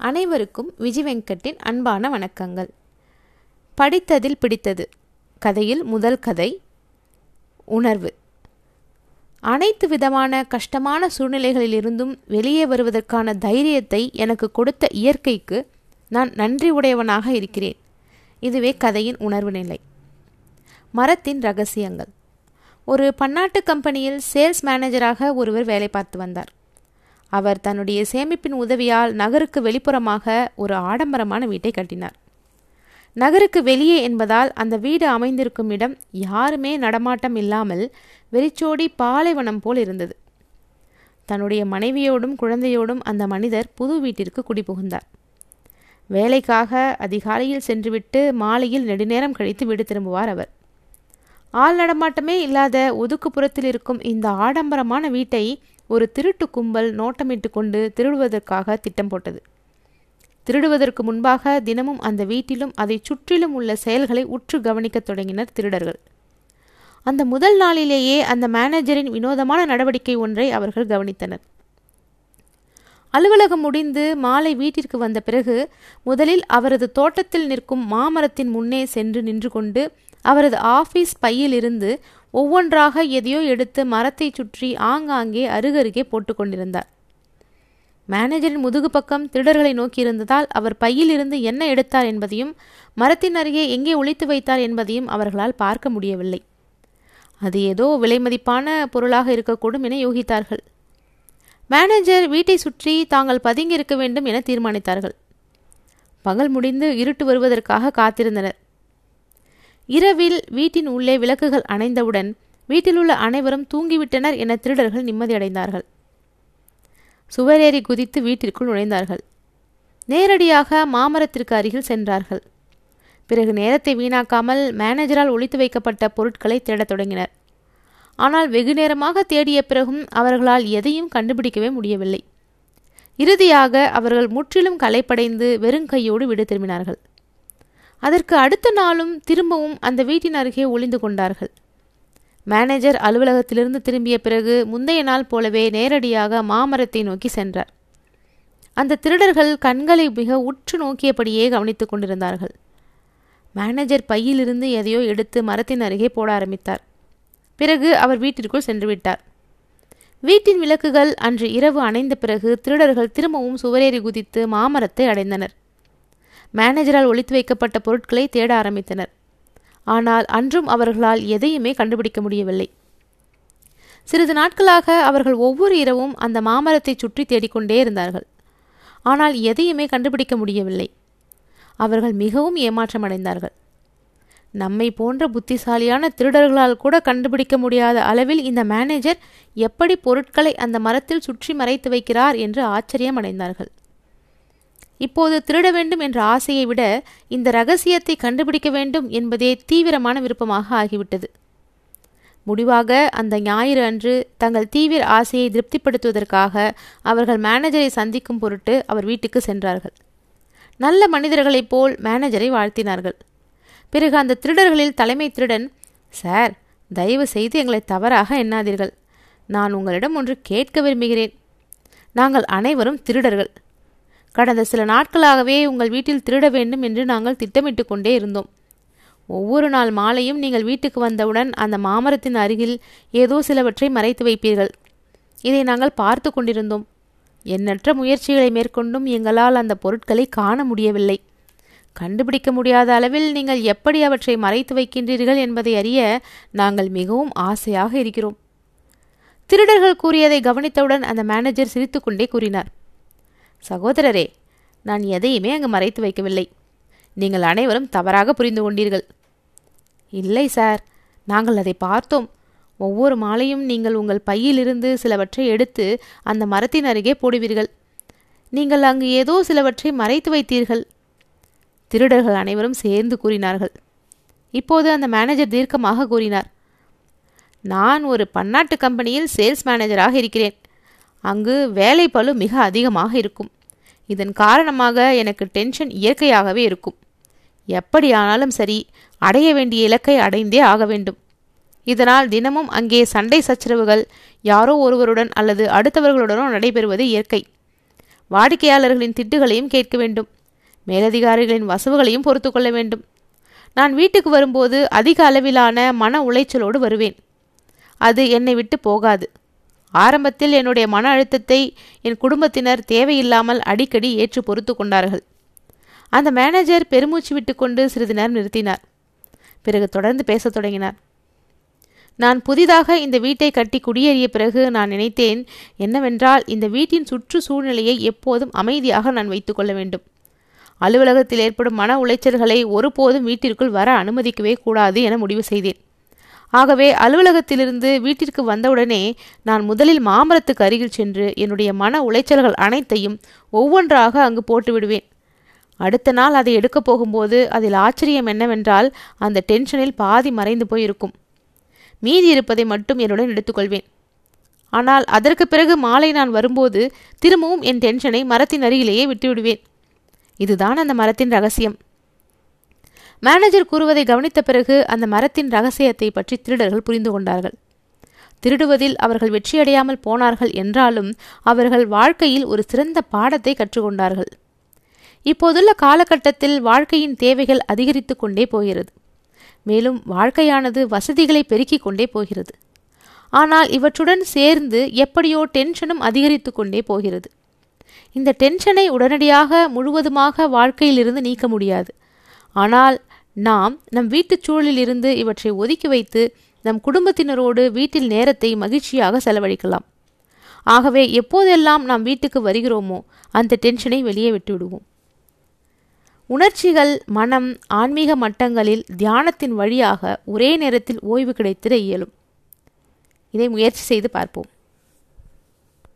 அனைவருக்கும் விஜய் வெங்கட்டின் அன்பான வணக்கங்கள். படித்ததில் பிடித்தது. கதையில் முதல் கதை உணர்வு. அனைத்து விதமான கஷ்டமான சூழ்நிலைகளிலிருந்தும் வெளியே வருவதற்கான தைரியத்தை எனக்கு கொடுத்த இயற்கைக்கு நான் நன்றி உடையவனாக இருக்கிறேன். இதுவே கதையின் உணர்வு நிலை. மரத்தின் ரகசியங்கள். ஒரு பன்னாட்டு கம்பெனியில் சேல்ஸ் மேனேஜராக ஒருவர் வேலை பார்த்து வந்தார். அவர் தன்னுடைய சேமிப்பின் உதவியால் நகருக்கு வெளிப்புறமாக ஒரு ஆடம்பரமான வீட்டை கட்டினார். நகருக்கு வெளியே என்பதால் அந்த வீடு அமைந்திருக்கும் இடம் யாருமே நடமாட்டம் இல்லாமல் வெறிச்சோடி பாலைவனம் போல் இருந்தது. தன்னுடைய மனைவியோடும் குழந்தையோடும் அந்த மனிதர் புது வீட்டிற்கு குடிபுகுந்தார். வேலைக்காக அதிகாலையில் சென்றுவிட்டு மாலையில் நெடுநேரம் கழித்து வீடு திரும்புவார் அவர். ஆள் நடமாட்டமே இல்லாத ஒதுக்குப்புறத்தில் இருக்கும் இந்த ஆடம்பரமான வீட்டை ஒரு திருட்டு கும்பல் நோட்டமிட்டு கொண்டு திருடுவதற்காக திட்டம் போட்டது. திருடுவதற்கு முன்பாக தினமும் அந்த வீட்டிலும் அதை சுற்றிலும் உள்ள செயல்களை உற்று கவனிக்கத் தொடங்கினர் திருடர்கள். அந்த முதல் நாளிலேயே அந்த மேனேஜரின் வினோதமான நடவடிக்கை ஒன்றை அவர்கள் கவனித்தனர். அலுவலகம் முடிந்து மாலை வீட்டிற்கு வந்த பிறகு முதலில் அவரது தோட்டத்தில் நிற்கும் மாமரத்தின் முன்னே சென்று நின்று கொண்டு அவரது ஆபீஸ் பையிலிருந்து ஒவ்வொன்றாக எதையோ எடுத்து மரத்தை சுற்றி ஆங்காங்கே அருகருகே போட்டுக்கொண்டிருந்தார். மேனேஜரின் முதுகு பக்கம் திருடர்களை நோக்கியிருந்ததால் அவர் பையிலிருந்து என்ன எடுத்தார் என்பதையும் மரத்தின் அருகே எங்கே ஒழித்து வைத்தார் என்பதையும் அவர்களால் பார்க்க முடியவில்லை. அது ஏதோ விலைமதிப்பான பொருளாக இருக்கக்கூடும் என யோகித்தார்கள். மேனேஜர் வீட்டை சுற்றி தாங்கள் பதுங்கியிருக்க வேண்டும் என தீர்மானித்தார்கள். பகல் முடிந்து இருட்டு வருவதற்காக காத்திருந்தனர். இரவில் வீட்டின் உள்ளே விளக்குகள் அணைந்தவுடன் வீட்டிலுள்ள அனைவரும் தூங்கிவிட்டனர் என திருடர்கள் நிம்மதியடைந்தார்கள். சுவரேறி குதித்து வீட்டிற்குள் நுழைந்தார்கள். நேரடியாக மாமரத்திற்கு அருகில் சென்றார்கள். பிறகு நேரத்தை வீணாக்காமல் மேனேஜரால் ஒழித்து வைக்கப்பட்ட பொருட்களை தேடத் தொடங்கினர். ஆனால் வெகு நேரமாக தேடிய பிறகும் அவர்களால் எதையும் கண்டுபிடிக்கவே முடியவில்லை. இறுதியாக அவர்கள் முற்றிலும் களைப்படைந்து வெறுங்கையோடு விடு திரும்பினார்கள். அதற்கு அடுத்த நாளும் திரும்பவும் அந்த வீட்டின் அருகே ஒளிந்து கொண்டார்கள். மேனேஜர் அலுவலகத்திலிருந்து திரும்பிய பிறகு முந்தைய நாள் போலவே நேரடியாக மாமரத்தை நோக்கி சென்றார். அந்த திருடர்கள் கண்களை மிக உற்று நோக்கியபடியே கவனித்துக் கொண்டிருந்தார்கள். மேனேஜர் பையிலிருந்து எதையோ எடுத்து மரத்தின் அருகே போட ஆரம்பித்தார். பிறகு அவர் வீட்டிற்குள் சென்று விட்டார் வீட்டின் விளக்குகள் அன்று இரவு அணைந்த பிறகு திருடர்கள் திரும்பவும் சுவரேறி குதித்து மாமரத்தை அடைந்தனர். மேனேஜரால் ஒழித்து வைக்கப்பட்ட பொருட்களை தேட ஆரம்பித்தனர். ஆனால் அன்றும் அவர்களால் எதையுமே கண்டுபிடிக்க முடியவில்லை. சிறிது நாட்களாக அவர்கள் ஒவ்வொரு இரவும் அந்த மாமரத்தை சுற்றி தேடிக்கொண்டே இருந்தார்கள். ஆனால் எதையுமே கண்டுபிடிக்க முடியவில்லை. அவர்கள் மிகவும் ஏமாற்றம் அடைந்தார்கள். நம்மை போன்ற புத்திசாலியான திருடர்களால் கூட கண்டுபிடிக்க முடியாத அளவில் இந்த மேனேஜர் எப்படி பொருட்களை அந்த மரத்தில் சுற்றி மறைத்து வைக்கிறார் என்று ஆச்சரியம் அடைந்தார்கள். இப்போது திருட வேண்டும் என்ற ஆசையை விட இந்த ரகசியத்தை கண்டுபிடிக்க வேண்டும் என்பதே தீவிரமான விருப்பமாக ஆகிவிட்டது. முடிவாக அந்த ஞாயிறு அன்று தங்கள் தீவிர ஆசையை திருப்திப்படுத்துவதற்காக அவர்கள் மேனேஜரை சந்திக்கும் பொருட்டு அவர் வீட்டுக்கு சென்றார்கள். நல்ல மனிதர்களைப் போல் மேனேஜரை வாழ்த்தினார்கள். பிறகு அந்த திருடர்களில் தலைமை திருடன் சார் தயவு செய்து எங்களை தவறாக எண்ணாதீர்கள். நான் உங்களிடம் ஒன்று கேட்க விரும்புகிறேன். நாங்கள் அனைவரும் திருடர்கள். கடந்த சில நாட்களாகவே உங்கள் வீட்டில் திருட வேண்டும் என்று நாங்கள் திட்டமிட்டு கொண்டே இருந்தோம். ஒவ்வொரு நாள் மாலையும் நீங்கள் வீட்டுக்கு வந்தவுடன் அந்த மாமரத்தின் அருகில் ஏதோ சிலவற்றை மறைத்து வைப்பீர்கள். இதை நாங்கள் பார்த்து கொண்டிருந்தோம். எண்ணற்ற முயற்சிகளை மேற்கொண்டும் எங்களால் அந்த பொருட்களை காண முடியவில்லை. கண்டுபிடிக்க முடியாத அளவில் நீங்கள் எப்படி அவற்றை மறைத்து வைக்கின்றீர்கள் என்பதை அறிய நாங்கள் மிகவும் ஆசையாக இருக்கிறோம். திருடர்கள் கூறியதை கவனித்தவுடன் அந்த மேனேஜர் சிரித்துக்கொண்டே கூறினார். சகோதரரே நான் எதையுமே அங்கு மறைத்து வைக்கவில்லை. நீங்கள் அனைவரும் தவறாக புரிந்து கொண்டீர்கள். இல்லை சார். நாங்கள் அதை பார்த்தோம். ஒவ்வொரு மாலையும் நீங்கள் உங்கள் பையிலிருந்து சிலவற்றை எடுத்து அந்த மரத்தின் அருகே போடுவீர்கள். நீங்கள் அங்கு ஏதோ சிலவற்றை மறைத்து வைத்தீர்கள். திருடர்கள் அனைவரும் சேர்ந்து கூறினார்கள். இப்போது அந்த மேனேஜர் தீர்க்கமாக கூறினார். நான் ஒரு பன்னாட்டு கம்பெனியில் சேல்ஸ் மேனேஜராக இருக்கிறேன். அங்கு வேலை பளு மிக அதிகமாக இருக்கும். இதன் காரணமாக எனக்கு டென்ஷன் இயற்கையாகவே இருக்கும். எப்படியானாலும் சரி அடைய வேண்டிய இலக்கை அடைந்தே ஆக வேண்டும். இதனால் தினமும் அங்கே சண்டை சச்சரவுகள் யாரோ ஒருவருடன் அல்லது அடுத்தவர்களுடனோ நடைபெறுவது இயற்கை. வாடிக்கையாளர்களின் திட்டுகளையும் கேட்க வேண்டும். மேலதிகாரிகளின் வசவுகளையும் பொறுத்து கொள்ள வேண்டும். நான் வீட்டுக்கு வரும்போது அதிக அளவிலான மன உளைச்சலோடு வருவேன். அது என்னை விட்டு போகாது. ஆரம்பத்தில் என்னுடைய மன அழுத்தத்தை என் குடும்பத்தினர் தேவையில்லாமல் அடிக்கடி ஏற்று பொறுத்து கொண்டார்கள். அந்த மேனேஜர் பெருமூச்சு விட்டுக்கொண்டு சிறிது நேரம் நிறுத்தினார். பிறகு தொடர்ந்து பேசத் தொடங்கினார். நான் புதிதாக இந்த வீட்டை கட்டி குடியேறிய பிறகு நான் நினைத்தேன் என்னவென்றால் இந்த வீட்டின் சுற்று சூழ்நிலையை எப்போதும் அமைதியாக நான் வைத்துக்கொள்ள வேண்டும். அலுவலகத்தில் ஏற்படும் மன உளைச்சல்களை ஒருபோதும் வீட்டிற்குள் வர அனுமதிக்கவே கூடாது என முடிவு செய்தேன். ஆகவே அலுவலகத்திலிருந்து வீட்டிற்கு வந்தவுடனே நான் முதலில் மாமரத்துக்கு அருகில் சென்று என்னுடைய மன உளைச்சல்கள் அனைத்தையும் ஒவ்வொன்றாக அங்கு போட்டு விடுவேன். அடுத்த நாள் அதை எடுக்கப் போகும்போது அதில் ஆச்சரியம் என்னவென்றால் அந்த டென்ஷனில் பாதி மறைந்து போயிருக்கும். மீதி இருப்பதை மட்டும் என்னுடன் எடுத்துக்கொள்வேன். ஆனால் அதற்கு பிறகு மாலை நான் வரும்போது திரும்பவும் என் டென்ஷனை மரத்தின் அருகிலேயே விட்டுவிடுவேன். இதுதான் அந்த மரத்தின் ரகசியம். மேனேஜர் கூறுவதை கவனித்த பிறகு அந்த மரத்தின் ரகசியத்தை பற்றி திருடர்கள் புரிந்து கொண்டார்கள். திருடுவதில் அவர்கள் வெற்றியடையாமல் போனார்கள் என்றாலும் அவர்கள் வாழ்க்கையில் ஒரு சிறந்த பாடத்தை கற்றுக்கொண்டார்கள். இப்போதுள்ள காலகட்டத்தில் வாழ்க்கையின் தேவைகள் அதிகரித்து கொண்டே போகிறது. மேலும் வாழ்க்கையானது வசதிகளை பெருக்கிக் கொண்டே போகிறது. ஆனால் இவற்றுடன் சேர்ந்து எப்படியோ டென்ஷனும் அதிகரித்து கொண்டே போகிறது. இந்த டென்ஷனை உடனடியாக முழுவதுமாக வாழ்க்கையிலிருந்து நீக்க முடியாது. ஆனால் நாம் நம் வீட்டுச் சூழலிலிருந்து இவற்றை ஒதுக்கி வைத்து நம் குடும்பத்தினரோடு வீட்டில் நேரத்தை மகிழ்ச்சியாக செலவழிக்கலாம். ஆகவே எப்போதெல்லாம் நாம் வீட்டுக்கு வருகிறோமோ அந்த டென்ஷனை வெளியே விட்டுவிடுவோம். உணர்ச்சிகள் மனம் ஆன்மீக மட்டங்களில் தியானத்தின் வழியாக ஒரே நேரத்தில் ஓய்வு கிடைத்திட இயலும். இதை முயற்சி செய்து பார்ப்போம்.